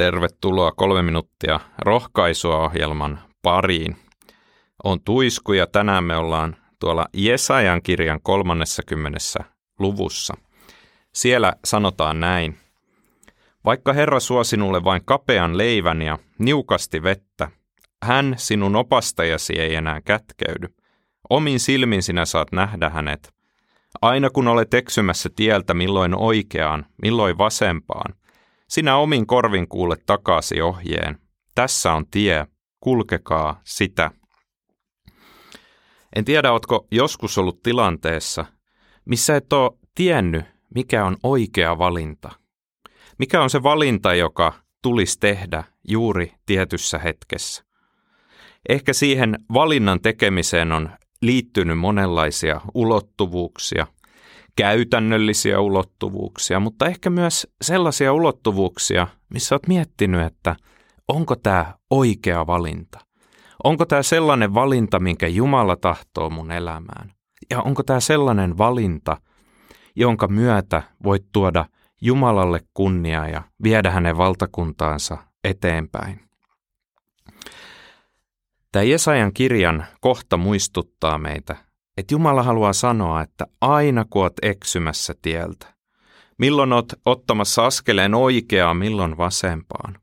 Tervetuloa kolme minuuttia rohkaisua ohjelman pariin. On Tuisku ja tänään me ollaan tuolla Jesajan kirjan 30. luvussa. Siellä sanotaan näin. Vaikka Herra suo sinulle vain kapean leivän ja niukasti vettä, hän sinun opastajasi ei enää kätkeydy. Omin silmin sinä saat nähdä hänet. Aina kun olet eksymässä tieltä milloin oikeaan, milloin vasempaan, sinä omin korvin kuulet takasi ohjeen. Tässä on tie, kulkekaa sitä. En tiedä, ootko joskus ollut tilanteessa, missä et ole tiennyt, mikä on oikea valinta. Mikä on se valinta, joka tulisi tehdä juuri tietyssä hetkessä. Ehkä siihen valinnan tekemiseen on liittynyt monenlaisia ulottuvuuksia, käytännöllisiä ulottuvuuksia, mutta ehkä myös sellaisia ulottuvuuksia, missä olet miettinyt, että onko tämä oikea valinta. Onko tämä sellainen valinta, minkä Jumala tahtoo mun elämään? Ja onko tämä sellainen valinta, jonka myötä voit tuoda Jumalalle kunniaa ja viedä hänen valtakuntaansa eteenpäin? Tämä Jesajan kirjan kohta muistuttaa meitä, että Jumala haluaa sanoa, että aina kun oot eksymässä tieltä, milloin oot ottamassa askeleen oikeaa, milloin vasempaan,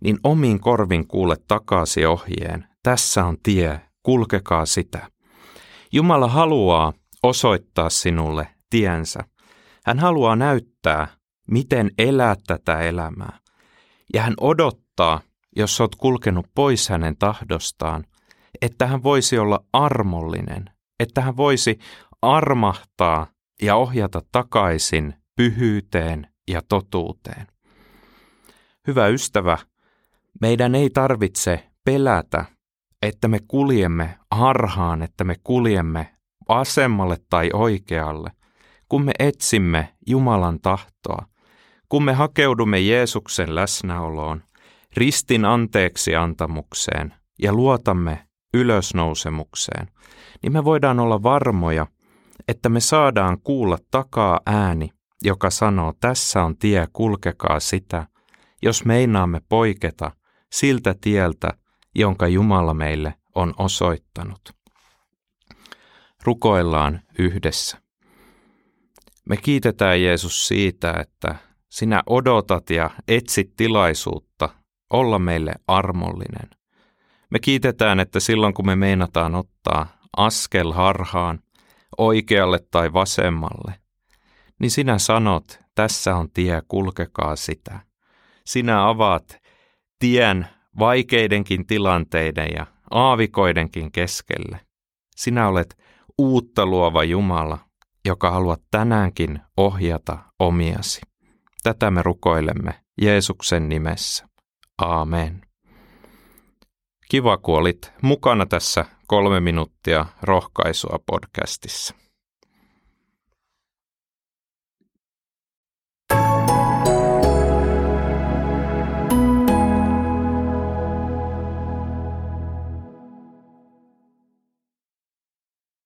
niin omiin korvin kuule takaisin ohjeen, tässä on tie, kulkekaa sitä. Jumala haluaa osoittaa sinulle tiensä. Hän haluaa näyttää, miten elää tätä elämää. Ja hän odottaa, jos olet kulkenut pois hänen tahdostaan, että hän voisi olla armollinen, että hän voisi armahtaa ja ohjata takaisin pyhyyteen ja totuuteen. Hyvä ystävä, meidän ei tarvitse pelätä, että me kuljemme harhaan, että me kuljemme vasemmalle tai oikealle, kun me etsimme Jumalan tahtoa, kun me hakeudumme Jeesuksen läsnäoloon, ristin anteeksi antamukseen ja luotamme ylösnousemukseen, niin me voidaan olla varmoja, että me saadaan kuulla takaa ääni, joka sanoo, tässä on tie, kulkekaa sitä, jos meinaamme poiketa siltä tieltä, jonka Jumala meille on osoittanut. Rukoillaan yhdessä. Me kiitetään Jeesus siitä, että sinä odotat ja etsit tilaisuutta olla meille armollinen. Me kiitetään, että silloin kun me meinataan ottaa askel harhaan, oikealle tai vasemmalle, niin sinä sanot, tässä on tie, kulkekaa sitä. Sinä avaat tien vaikeidenkin tilanteiden ja aavikoidenkin keskelle. Sinä olet uutta luova Jumala, joka haluat tänäänkin ohjata omiasi. Tätä me rukoilemme Jeesuksen nimessä. Aamen. Kiva, kun olit mukana tässä kolme minuuttia rohkaisua podcastissa.